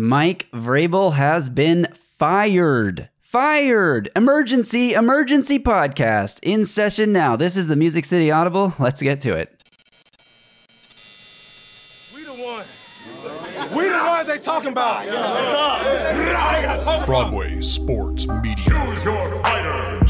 Mike Vrabel has been fired. Fired! Emergency, emergency podcast in session now. This is the Music City Audible. Let's get to it. We the ones. We the ones they talking about. Broadway Sports Media.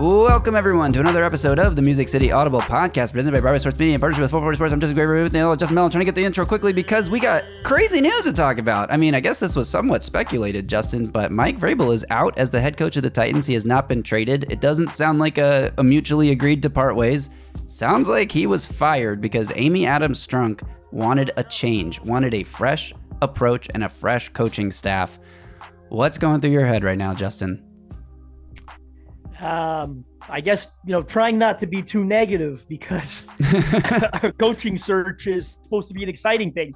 Welcome everyone to another episode of the Music City Audible podcast presented by Broadway Sports Media in partnership with 440 Sports. I'm Justin Graver with Neil Justin Melo. I'm trying to get the intro quickly because we got crazy news to talk about. I mean, I guess this was somewhat speculated, Justin, but Mike Vrabel is out as the head coach of the Titans. He has not been traded. It doesn't sound like a, a mutually agreed to part ways. Sounds like he was fired because Amy Adams Strunk wanted a change, wanted a fresh approach and a fresh coaching staff. What's going through your head right now, Justin? Um, I guess you know, trying not to be too negative because our coaching search is supposed to be an exciting thing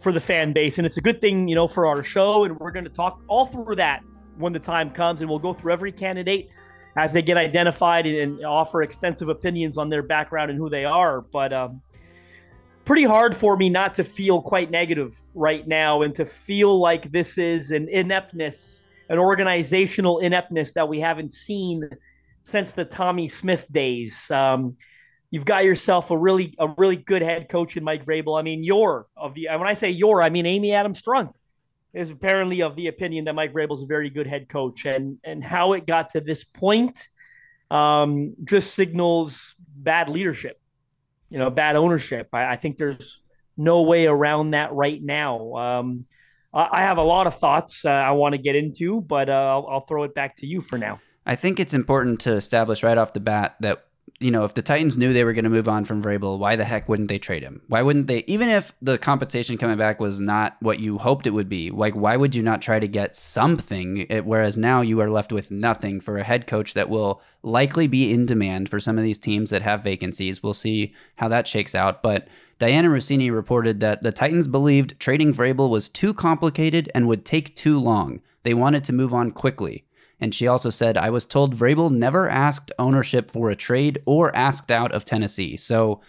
for the fan base, and it's a good thing, you know, for our show. And we're going to talk all through that when the time comes, and we'll go through every candidate as they get identified and, and offer extensive opinions on their background and who they are. But um, pretty hard for me not to feel quite negative right now and to feel like this is an ineptness, an organizational ineptness that we haven't seen since the Tommy Smith days. Um, you've got yourself a really a really good head coach in Mike Vrabel. I mean, you're of the when I say you're, I mean Amy Adams Strunk is apparently of the opinion that Mike Vrabel is a very good head coach, and and how it got to this point um, just signals bad leadership, you know, bad ownership. I, I think there's no way around that right now. Um, I, have a lot of thoughts uh, I want to get into, but uh, I'll, I'll throw it back to you for now. I think it's important to establish right off the bat that you know if the Titans knew they were going to move on from Vrabel, why the heck wouldn't they trade him? Why wouldn't they? Even if the compensation coming back was not what you hoped it would be, like why would you not try to get something? Whereas now you are left with nothing for a head coach that will likely be in demand for some of these teams that have vacancies. We'll see how that shakes out, but. Dianna Russini reported that the Titans believed trading Vrabel was too complicated and would take too long. They wanted to move on quickly. And she also said, I was told Vrabel never asked ownership for a trade or asked out of Tennessee. So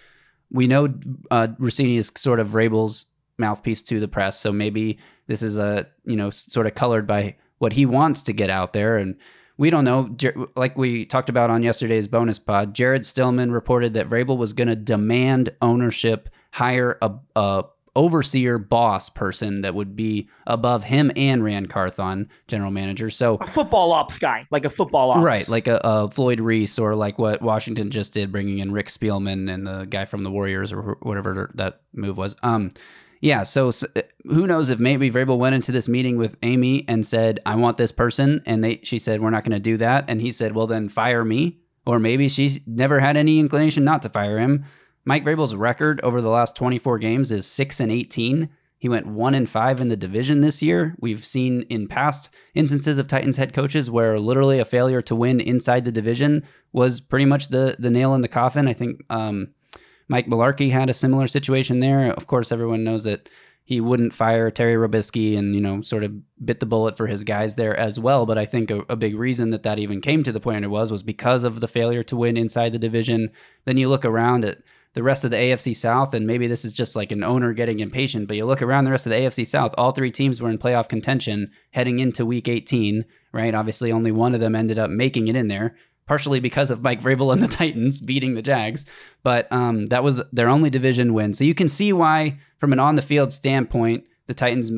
we know uh, Russini is sort of Vrabel's mouthpiece to the press. So maybe this is a, you know, sort of colored by what he wants to get out there. And we don't know. Like we talked about on yesterday's bonus pod, Jared Stillman reported that Vrabel was going to demand ownership hire a, a overseer boss person that would be above him and Ran Carthon, general manager. So a football ops guy, like a football ops, right? Like a, a, Floyd Reese or like what Washington just did, bringing in Rick Spielman and the guy from the Warriors or whatever that move was. Um, yeah. So, so who knows if maybe Vrabel went into this meeting with Amy and said, "I want this person," and they she said, "We're not going to do that," and he said, "Well, then fire me." Or maybe she never had any inclination not to fire him. Mike Vrabel's record over the last 24 games is 6 and 18. He went 1 and 5 in the division this year. We've seen in past instances of Titans head coaches where literally a failure to win inside the division was pretty much the the nail in the coffin. I think um, Mike Mularkey had a similar situation there. Of course, everyone knows that he wouldn't fire Terry Robiskie and you know sort of bit the bullet for his guys there as well. But I think a, a, big reason that that even came to the point it was was because of the failure to win inside the division. Then you look around at the rest of the AFC South, and maybe this is just like an owner getting impatient, but you look around the rest of the AFC South, all three teams were in playoff contention heading into week 18, right? Obviously, only one of them ended up making it in there, partially because of Mike Vrabel and the Titans beating the Jags, but um, that was their only division win. So you can see why, from an on the field standpoint, the Titans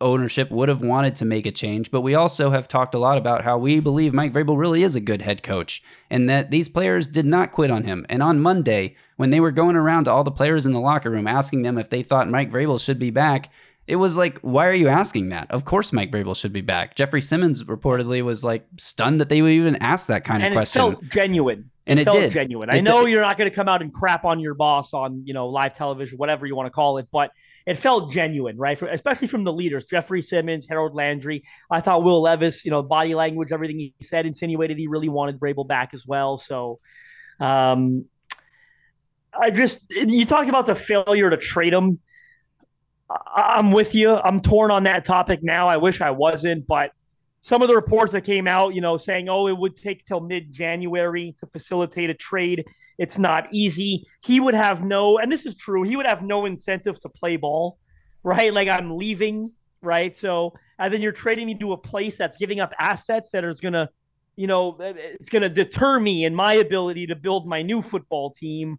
ownership would have wanted to make a change, but we also have talked a lot about how we believe Mike Vrabel really is a good head coach and that these players did not quit on him. And on Monday, when they were going around to all the players in the locker room asking them if they thought Mike Vrabel should be back, it was like, why are you asking that? Of course, Mike Vrabel should be back. Jeffrey Simmons reportedly was like stunned that they would even ask that kind and of question. And it felt genuine. And it, it felt did. genuine. It I know did. you're not going to come out and crap on your boss on you know live television, whatever you want to call it, but it felt genuine, right? Especially from the leaders, Jeffrey Simmons, Harold Landry. I thought Will Levis, you know, body language, everything he said insinuated he really wanted Vrabel back as well. So, um, I just you talked about the failure to trade him. I- I'm with you. I'm torn on that topic now. I wish I wasn't, but some of the reports that came out, you know, saying, oh, it would take till mid January to facilitate a trade. It's not easy. He would have no, and this is true, he would have no incentive to play ball, right? Like I'm leaving, right? So, and then you're trading me to a place that's giving up assets that is going to, you know, it's going to deter me in my ability to build my new football team.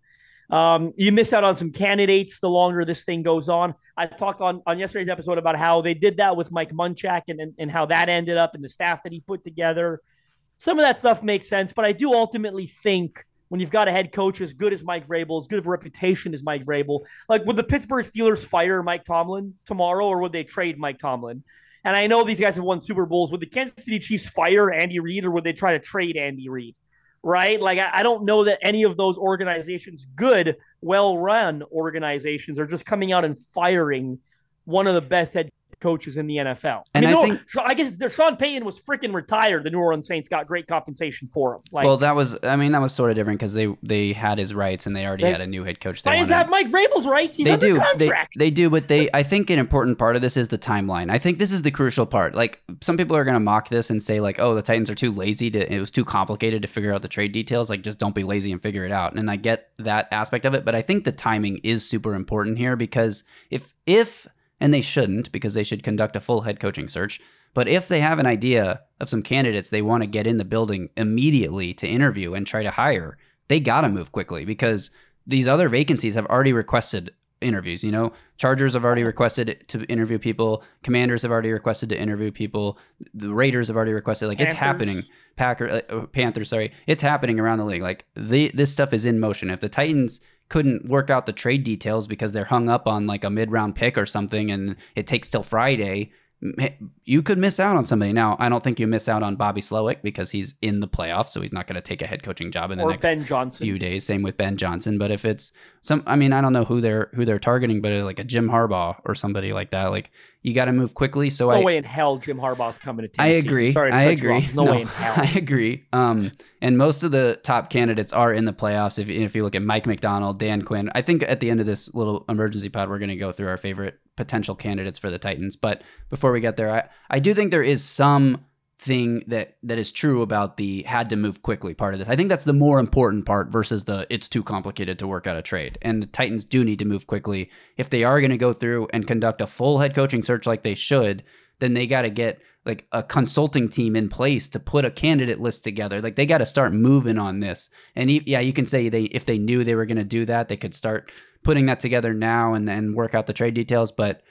Um, you miss out on some candidates the longer this thing goes on. I talked on, on yesterday's episode about how they did that with Mike Munchak and, and, and how that ended up and the staff that he put together. Some of that stuff makes sense, but I do ultimately think when you've got a head coach as good as Mike Vrabel, as good of a reputation as Mike Vrabel, like would the Pittsburgh Steelers fire Mike Tomlin tomorrow or would they trade Mike Tomlin? And I know these guys have won Super Bowls. Would the Kansas City Chiefs fire Andy Reid or would they try to trade Andy Reid? right? Like, I, I, don't know that any of those organizations, good, well run organizations, are just coming out and firing one of the best head coaches in the NFL. And I, mean, I, think, I guess Sean Payton was freaking retired. The New Orleans Saints got great compensation for him. Like, well, that was, I mean, that was sort of different because they they had his rights and they already They- had a new head coach. They have Mike Vrabel's rights. He's they do. They, they do, but they. I think an important part of this is the timeline. I think this is the crucial part. Like some people are going to mock this and say like, "Oh, the Titans are too lazy to. It was too complicated to figure out the trade details. Like, just don't be lazy and figure it out." And I get that aspect of it, but I think the timing is super important here because if if and they shouldn't because they should conduct a full head coaching search. But if they have an idea of some candidates they want to get in the building immediately to interview and try to hire, they got to move quickly because these other vacancies have already requested interviews. You know, Chargers have already requested to interview people. Commanders have already requested to interview people. The Raiders have already requested. Like it's happening. Packer, uh, Panthers, sorry, it's happening around the league. Like the this stuff is in motion. If the Titans couldn't work out the trade details because they're hung up on like a mid round pick or something, and it takes till Friday. You could miss out on somebody. Now, I don't think you miss out on Bobby Slowik because he's in the playoffs, so he's not going to take a head coaching job in the or next Ben Johnson. few days. Same with Ben Johnson. But if it's some, I mean, I don't know who they're who they're targeting, but like a Jim Harbaugh or somebody like that, like you got to move quickly. So no I, way in hell Jim Harbaugh's coming to Tennessee. I agree. Sorry to I agree. off. No, way in hell. I agree. Um, and most of the top candidates are in the playoffs. If if you look at Mike Macdonald, Dan Quinn, I think at the end of this little emergency pod, we're going to go through our favorite potential candidates for the Titans. But before we get there, I I do think there is some thing that that is true about the had to move quickly part of this. I think that's the more important part versus the it's too complicated to work out a trade. And the Titans do need to move quickly if they are going to go through and conduct a full head coaching search like they should. Then they got to get like a consulting team in place to put a candidate list together. Like they got to start moving on this. And yeah, you can say they if they knew they were going to do that, they could start putting that together now and then work out the trade details. But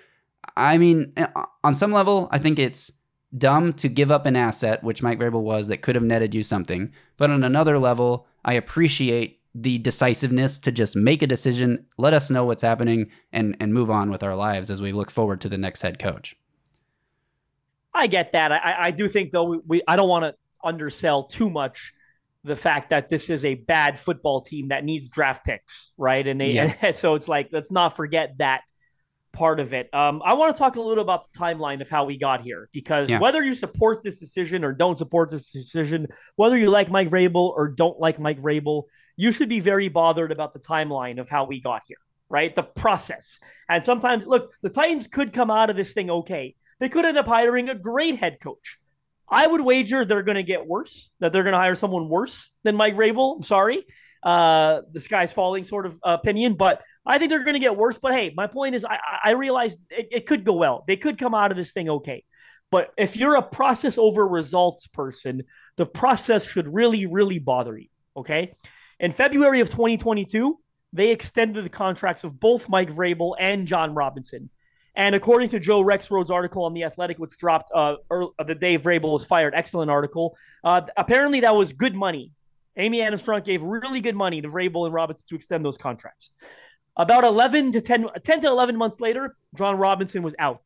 I mean, eh, on some level, I think it's dumb to give up an asset, which Mike Vrabel was, that could have netted you something. But on another level, I appreciate the decisiveness to just make a decision, let us know what's happening, and and move on with our lives as we look forward to the next head coach. I get that. I, I do think though we, we I don't want to undersell too much the fact that this is a bad football team that needs draft picks, right? And they Yeah. and so it's like let's not forget that part of it. Um, I want to talk a little about the timeline of how we got here because Yeah. whether you support this decision or don't support this decision, whether you like Mike Vrabel or don't like Mike Vrabel, you should be very bothered about the timeline of how we got here, right? The process. And sometimes, look, the Titans could come out of this thing okay. They could end up hiring a great head coach. I would wager they're going to get worse, that they're going to hire someone worse than Mike Vrabel. I'm sorry. Uh, the sky's falling sort of opinion, but I think they're going to get worse. But hey, my point is, I, I realize it, it could go well. They could come out of this thing okay. But if you're a process over results person, the process should really, really bother you. Okay. In February of 2022, they extended the contracts of both Mike Vrabel and Jon Robinson. And according to Joe Rexrode's article on The Athletic, which dropped uh, early, the day Vrabel was fired, excellent article, uh, apparently that was good money. Amy Adams Strunk gave really good money to Vrabel and Robinson to extend those contracts. About 11 to 10, 10 to 11 months later, Jon Robinson was out,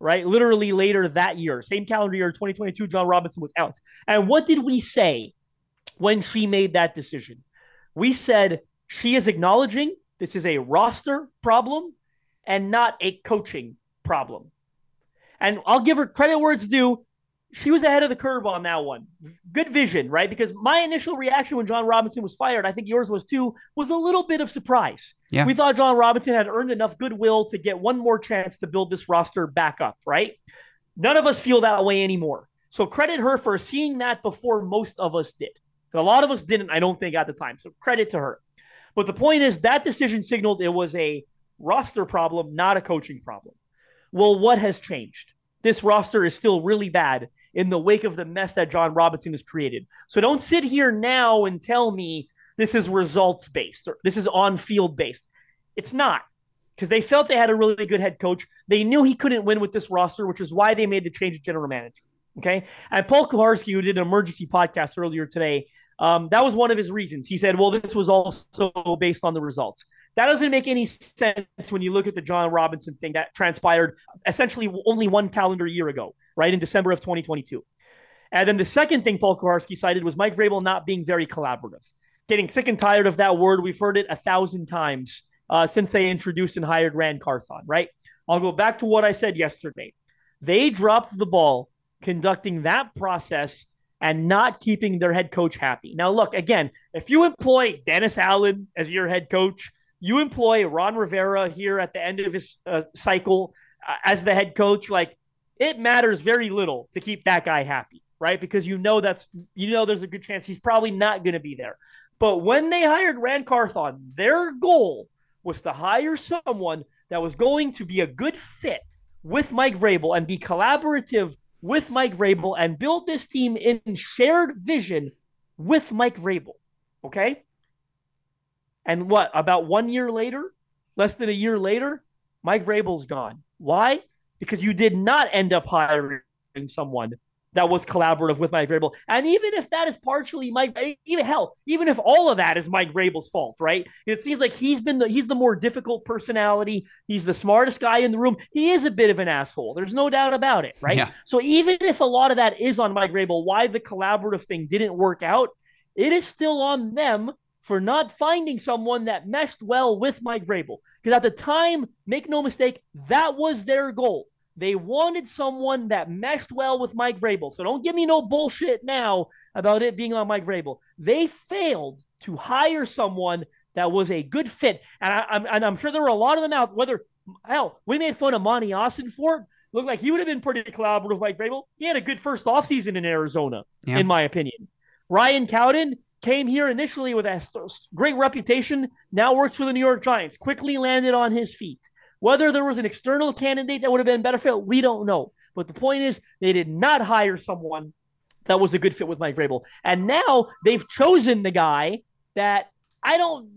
right? Literally later that year, same calendar year, 2022, Jon Robinson was out. And what did we say when she made that decision? We said she is acknowledging this is a roster problem and not a coaching problem. And I'll give her credit where it's due. She was ahead of the curve on that one. Good vision, right? Because my initial reaction when Jon Robinson was fired, I think yours was too, was a little bit of surprise. Yeah. We thought Jon Robinson had earned enough goodwill to get one more chance to build this roster back up, right? None of us feel that way anymore. So credit her for seeing that before most of us did. A lot of us didn't, I don't think, at the time. So credit to her. But the point is that decision signaled it was a roster problem, not a coaching problem. Well, what has changed? This roster is still really bad in the wake of the mess that Jon Robinson has created. So don't sit here now and tell me this is results based or this is on field based. It's not because they felt they had a really good head coach. They knew he couldn't win with this roster, which is why they made the change of general manager. Okay. And Paul Kuharsky, who did an emergency podcast earlier today, um, that was one of his reasons. He said, well, this was also based on the results. That doesn't make any sense when you look at the Jon Robinson thing that transpired essentially only one calendar year ago, right? In December of 2022. And then the second thing Paul Kuharsky cited was Mike Vrabel not being very collaborative. Getting sick and tired of that word. We've heard it a thousand times uh, since they introduced and hired Ran Carthon, right? I'll go back to what I said yesterday. They dropped the ball conducting that process and not keeping their head coach happy. Now, look, again, if you employ Dennis Allen as your head coach, you employ Ron Rivera here at the end of his uh, cycle uh, as the head coach, like it matters very little to keep that guy happy, right? Because you know that's you know there's a good chance he's probably not going to be there. But when they hired Ran Carthon, their goal was to hire someone that was going to be a good fit with Mike Vrabel and be collaborative with Mike Vrabel and build this team in shared vision with Mike Vrabel. Okay. And what, about one year later, less than a year later, Mike Vrabel's gone. Why? Because you did not end up hiring someone that was collaborative with Mike Vrabel. And even if that is partially Mike, even hell, even if all of that is Mike Vrabel's fault, right? It seems like he's been the he's the more difficult personality. He's the smartest guy in the room. He is a bit of an asshole. There's no doubt about it, right? Yeah. So even if a lot of that is on Mike Vrabel, why the collaborative thing didn't work out, it is still on them for not finding someone that meshed well with Mike Vrabel. Because at the time, make no mistake, that was their goal. They wanted someone that meshed well with Mike Vrabel. So don't give me no bullshit now about it being on Mike Vrabel. They failed to hire someone that was a good fit. And, I, am and I'm sure there were a lot of them out, whether, hell, we made fun of Monti Ossenfort for it. Looked like he would have been pretty collaborative with Mike Vrabel. He had a good first offseason in Arizona, Yeah. in my opinion. Ryan Cowden came here initially with a great reputation, now works for the New York Giants, quickly landed on his feet. Whether there was an external candidate that would have been better fit, we don't know. But the point is, they did not hire someone that was a good fit with Mike Vrabel. And now they've chosen the guy that I don't,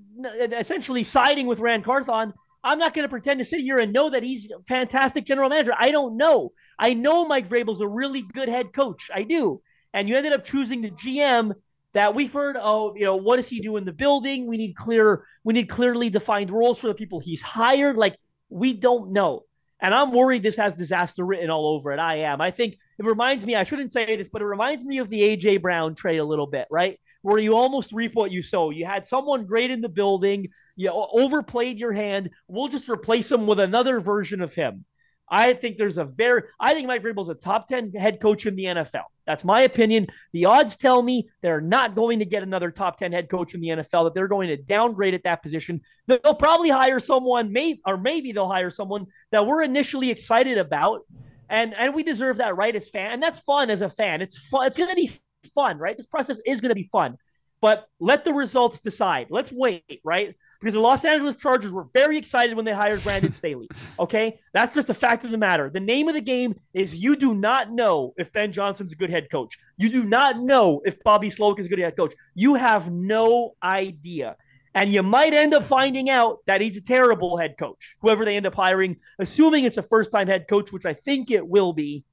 essentially siding with Ran Carthon. I'm not going to pretend to sit here and know that he's a fantastic general manager. I don't know. I know Mike Vrabel's a really good head coach. I do. And you ended up choosing the GM that we've heard, oh, you know, what does he do in the building? We need clear, we need clearly defined roles for the people he's hired. Like, we don't know. And I'm worried this has disaster written all over it. I am. I think it reminds me, I shouldn't say this, but it reminds me of the AJ Brown trade a little bit, right? Where you almost reap what you sow. You had someone great in the building, you overplayed your hand. We'll just replace him with another version of him. I think there's a very, I think Mike Vrabel's a top 10 head coach in the NFL. That's my opinion. The odds tell me they're not going to get another top 10 head coach in the NFL, that they're going to downgrade at that position. They'll probably hire someone, maybe, or maybe they'll hire someone that we're initially excited about. And, and we deserve that right as fan. And that's fun as a fan. It's fun. It's going to be fun, right? This process is going to be fun. But let the results decide. Let's wait, right? Because the Los Angeles Chargers were very excited when they hired Brandon Staley. Okay, that's just a fact of the matter. The name of the game is you do not know if Ben Johnson's a good head coach. You do not know if Bobby Slowik is a good head coach. You have no idea. And you might end up finding out that he's a terrible head coach, whoever they end up hiring, assuming it's a first time head coach, which I think it will be.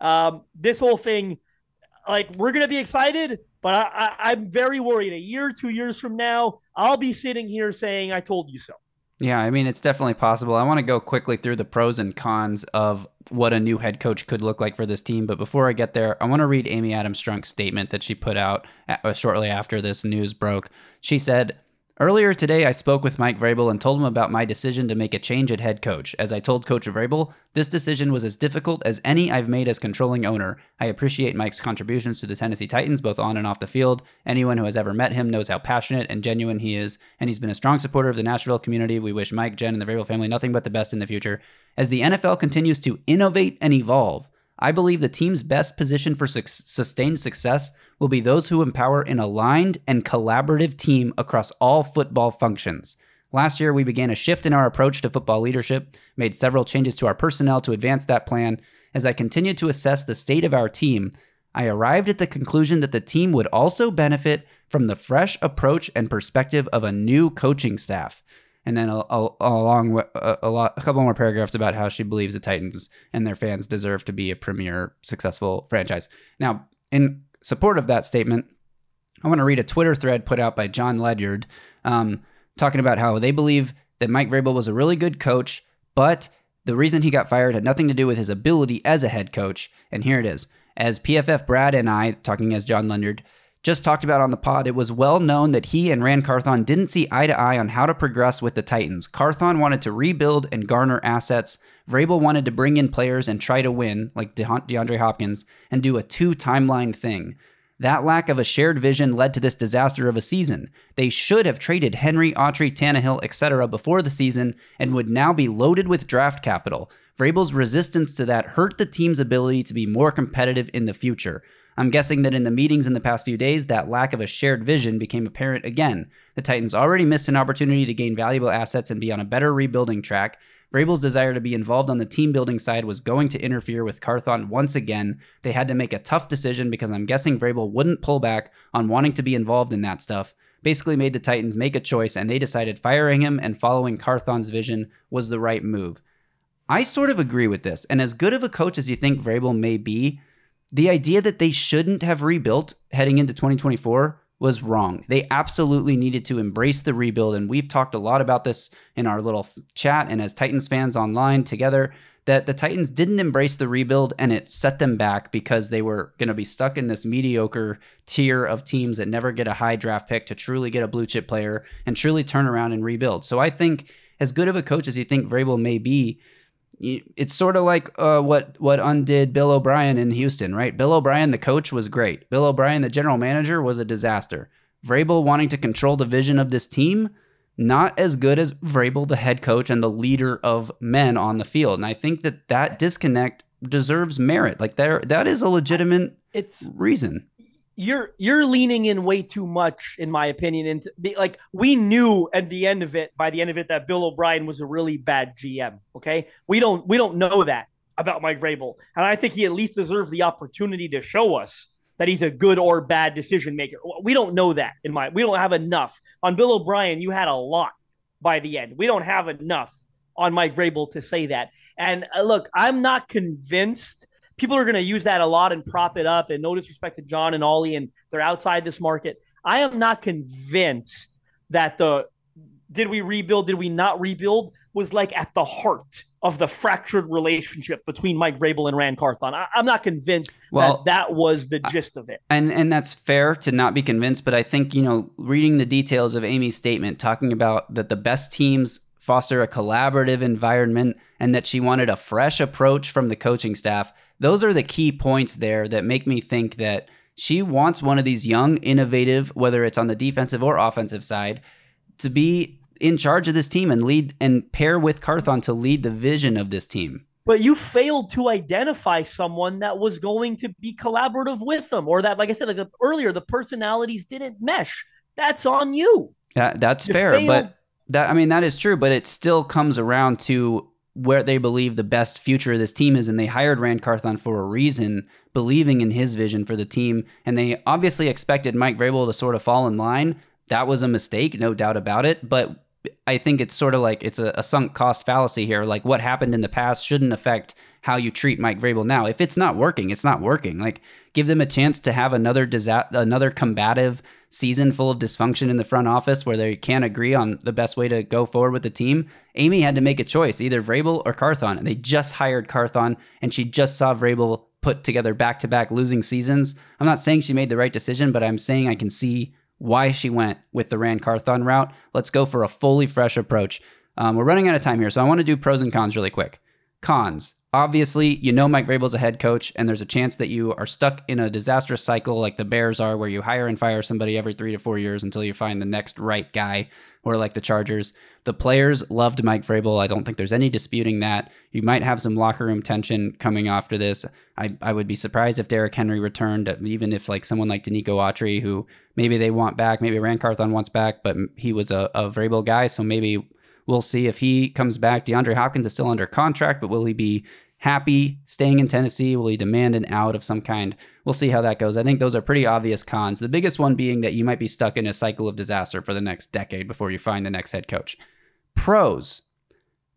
Um, this whole thing, like, we're to be excited, but I, I, I'm very worried. A year, two years from now, I'll be sitting here saying, I told you so. Yeah, I mean, it's definitely possible. I want to go quickly through the pros and cons of what a new head coach could look like for this team. But before I get there, I want to read Amy Adams Strunk's statement that she put out uh, shortly after this news broke. She said, Earlier today, I spoke with Mike Vrabel and told him about my decision to make a change at head coach. As I told Coach Vrabel, this decision was as difficult as any I've made as controlling owner. I appreciate Mike's contributions to the Tennessee Titans, both on and off the field. Anyone who has ever met him knows how passionate and genuine he is, and he's been a strong supporter of the Nashville community. We wish Mike, Jen, and the Vrabel family nothing but the best in the future. As the NFL continues to innovate and evolve, I believe the team's best position for su- sustained success will be those who empower an aligned and collaborative team across all football functions. Last year, we began a shift in our approach to football leadership, made several changes to our personnel to advance that plan. As I continued to assess the state of our team, I arrived at the conclusion that the team would also benefit from the fresh approach and perspective of a new coaching staff and then a, a, along a, a, lot, a couple more paragraphs about how she believes the Titans and their fans deserve to be a premier, successful franchise. Now, in support of that statement, I want to read a Twitter thread put out by Jon Ledyard, um, talking about how they believe that Mike Vrabel was a really good coach, but the reason he got fired had nothing to do with his ability as a head coach. And here it is. As PFF Brad and I, talking as Jon Ledyard, just talked about on the pod, it was well known that he and Ran Carthon didn't see eye to eye on how to progress with the Titans. Carthon wanted to rebuild and garner assets. Vrabel wanted to bring in players and try to win, like De- DeAndre Hopkins, and do a two timeline thing. That lack of a shared vision led to this disaster of a season. They should have traded Henry, Autry, Tannehill, etc. before the season and would now be loaded with draft capital. Vrabel's resistance to that hurt the team's ability to be more competitive in the future. I'm guessing that in the meetings in the past few days, that lack of a shared vision became apparent again. The Titans already missed an opportunity to gain valuable assets and be on a better rebuilding track. Vrabel's desire to be involved on the team building side was going to interfere with Carthon once again. They had to make a tough decision because I'm guessing Vrabel wouldn't pull back on wanting to be involved in that stuff. Basically, made the Titans make a choice, and they decided firing him and following Carthon's vision was the right move. I sort of agree with this, and as good of a coach as you think Vrabel may be, the idea that they shouldn't have rebuilt heading into 2024 was wrong. They absolutely needed to embrace the rebuild. And we've talked a lot about this in our little chat and as Titans fans online together that the Titans didn't embrace the rebuild and it set them back because they were going to be stuck in this mediocre tier of teams that never get a high draft pick to truly get a blue chip player and truly turn around and rebuild. So I think, as good of a coach as you think Vrabel may be, it's sort of like uh, what what undid Bill O'Brien in Houston, right? Bill O'Brien, the coach, was great. Bill O'Brien, the general manager, was a disaster. Vrabel wanting to control the vision of this team, not as good as Vrabel, the head coach and the leader of men on the field. And I think that that disconnect deserves merit. Like there, that is a legitimate it's reason you're you're leaning in way too much, in my opinion. Into like we knew at the end of it, by the end of it, that Bill O'Brien was a really bad GM. Okay, we don't we don't know that about Mike Vrabel, and I think he at least deserves the opportunity to show us that he's a good or bad decision maker. We don't know that in my we don't have enough on Bill O'Brien. You had a lot by the end. We don't have enough on Mike Vrabel to say that. And uh, look, I'm not convinced people are going to use that a lot and prop it up. And no disrespect to John and Ollie, and they're outside this market. I am not convinced that the did we rebuild, did we not rebuild was like at the heart of the fractured relationship between Mike Vrabel and Ran Carthon. I, am not convinced well, that that was the gist of it. And and that's fair to not be convinced, but I think you know reading the details of Amy's statement, talking about that the best teams foster a collaborative environment and that she wanted a fresh approach from the coaching staff those are the key points there that make me think that she wants one of these young, innovative, whether it's on the defensive or offensive side, to be in charge of this team and lead and pair with Carthon to lead the vision of this team. But you failed to identify someone that was going to be collaborative with them, or that, like I said like earlier, the personalities didn't mesh. That's on you. Yeah, that's you fair, failed. but that I mean that is true, but it still comes around to where they believe the best future of this team is, and they hired Ran Carthon for a reason, believing in his vision for the team. And they obviously expected Mike Vrabel to sort of fall in line. That was a mistake, no doubt about it. But I think it's sort of like it's a, a sunk cost fallacy here. Like what happened in the past shouldn't affect how you treat Mike Vrabel now. If it's not working, it's not working. Like give them a chance to have another disa- another combative season full of dysfunction in the front office where they can't agree on the best way to go forward with the team. Amy had to make a choice, either Vrabel or Carthon, and they just hired Carthon, and she just saw Vrabel put together back-to-back losing seasons. I'm not saying she made the right decision, but I'm saying I can see why she went with the Ran Carthon route. Let's go for a fully fresh approach. Um, we're running out of time here, so I want to do pros and cons really quick. Cons. Obviously, you know Mike Vrabel's a head coach, and there's a chance that you are stuck in a disastrous cycle like the Bears are, where you hire and fire somebody every three to four years until you find the next right guy, or like the Chargers. The players loved Mike Vrabel. I don't think there's any disputing that. You might have some locker room tension coming after this. I, I would be surprised if Derrick Henry returned, even if like someone like Denico Autry, who maybe they want back, maybe Ran Carthon wants back, but he was a, a Vrabel guy, so maybe We'll see if he comes back. DeAndre Hopkins is still under contract, but will he be happy staying in Tennessee? Will he demand an out of some kind? We'll see how that goes. I think those are pretty obvious cons. The biggest one being that you might be stuck in a cycle of disaster for the next decade before you find the next head coach. Pros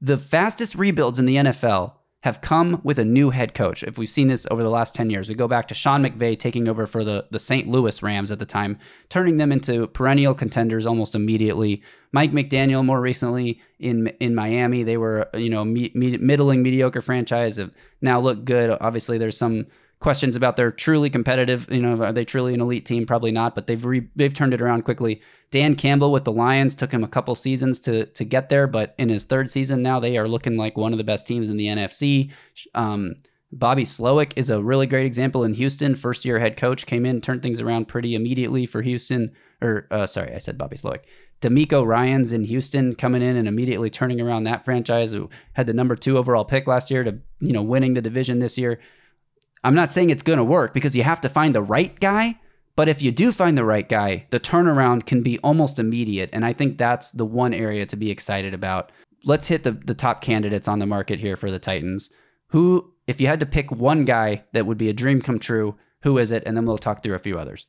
the fastest rebuilds in the NFL have come with a new head coach. If we've seen this over the last 10 years, we go back to Sean McVay taking over for the, the St. Louis Rams at the time, turning them into perennial contenders almost immediately. Mike McDaniel more recently in in Miami, they were, you know, me, me, middling mediocre franchise have now look good. Obviously there's some questions about their truly competitive, you know, are they truly an elite team? Probably not, but they've re, they've turned it around quickly. Dan Campbell with the Lions took him a couple seasons to to get there, but in his third season now they are looking like one of the best teams in the NFC. Um, Bobby Slowik is a really great example in Houston. First year head coach came in, turned things around pretty immediately for Houston. Or uh, sorry, I said Bobby Slowik. DeMeco Ryans in Houston coming in and immediately turning around that franchise who had the number two overall pick last year to you know winning the division this year. I'm not saying it's going to work because you have to find the right guy. But if you do find the right guy, the turnaround can be almost immediate. And I think that's the one area to be excited about. Let's hit the, the top candidates on the market here for the Titans. Who, if you had to pick one guy that would be a dream come true, who is it? And then we'll talk through a few others.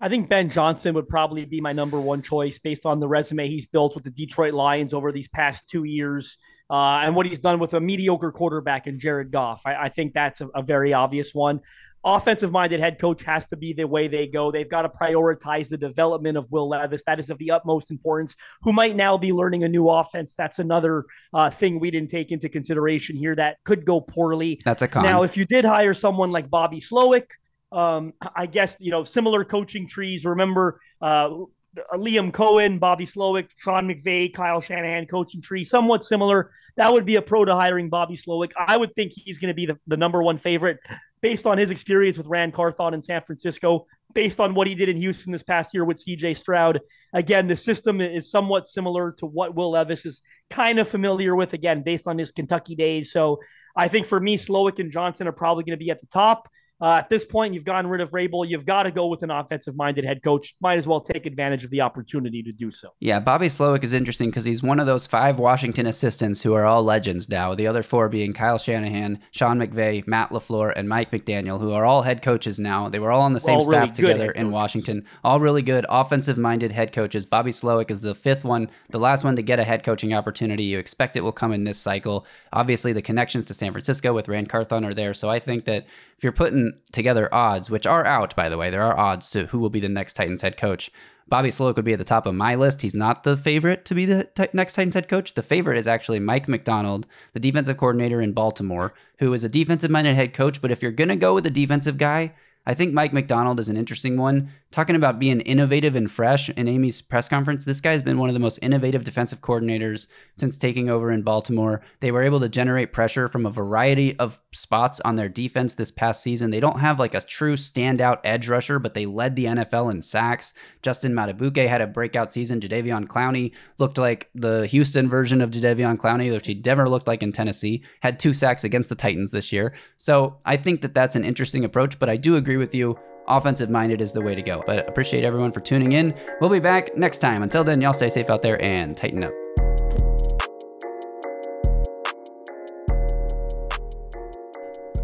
I think Ben Johnson would probably be my number one choice based on the resume he's built with the Detroit Lions over these past two years uh, and what he's done with a mediocre quarterback in Jared Goff. I, I think that's a, a, very obvious one. Offensive minded head coach has to be the way they go. They've got to prioritize the development of Will Levis. That is of the utmost importance. Who might now be learning a new offense. That's another uh, thing we didn't take into consideration here that could go poorly. That's a con. Now, if you did hire someone like Bobby Slowik, um, I guess you know similar coaching trees. Remember, uh, Uh, Liam Coen, Bobby Slowik, Sean McVay, Kyle Shanahan coaching tree, somewhat similar. That would be a pro to hiring Bobby Slowik. I would think he's going to be the, the number one favorite based on his experience with Ran Carthon in San Francisco, based on what he did in Houston this past year with CJ Stroud. Again, the system is somewhat similar to what Will Levis is kind of familiar with, again, based on his Kentucky days. So I think for me, Slowik and Johnson are probably going to be at the top. Uh, at this point, you've gotten rid of Vrabel. You've got to go with an offensive minded head coach. Might as well take advantage of the opportunity to do so. Yeah, Bobby Slowik is interesting because he's one of those five Washington assistants who are all legends now. The other four being Kyle Shanahan, Sean McVay, Matt LaFleur, and Mike McDaniel, who are all head coaches now. They were all on the same staff really together in Washington. All really good offensive minded head coaches. Bobby Slowik is the fifth one, the last one to get a head coaching opportunity. You expect it will come in this cycle. Obviously, the connections to San Francisco with Ran Carthon are there. So I think that if you're putting together odds, which are out, by the way, there are odds to who will be the next Titans head coach. Bobby Slowik would be at the top of my list. He's not the favorite to be the t- next Titans head coach. The favorite is actually Mike Macdonald, the defensive coordinator in Baltimore, who is a defensive minded head coach. But if you're going to go with a defensive guy, I think Mike Macdonald is an interesting one. Talking about being innovative and fresh in Amy's press conference, this guy's been one of the most innovative defensive coordinators since taking over in Baltimore. They were able to generate pressure from a variety of spots on their defense this past season. They don't have like a true standout edge rusher, but they led the NFL in sacks. Justin Madubuike had a breakout season. Jadeveon Clowney looked like the Houston version of Jadeveon Clowney, which he never looked like in Tennessee. Had two sacks against the Titans this year. So I think that that's an interesting approach, but I do agree with you offensive minded is the way to go. But appreciate everyone for tuning in. We'll be back next time. Until then, y'all stay safe out there and tighten up.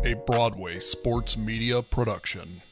A Broadway sports media production.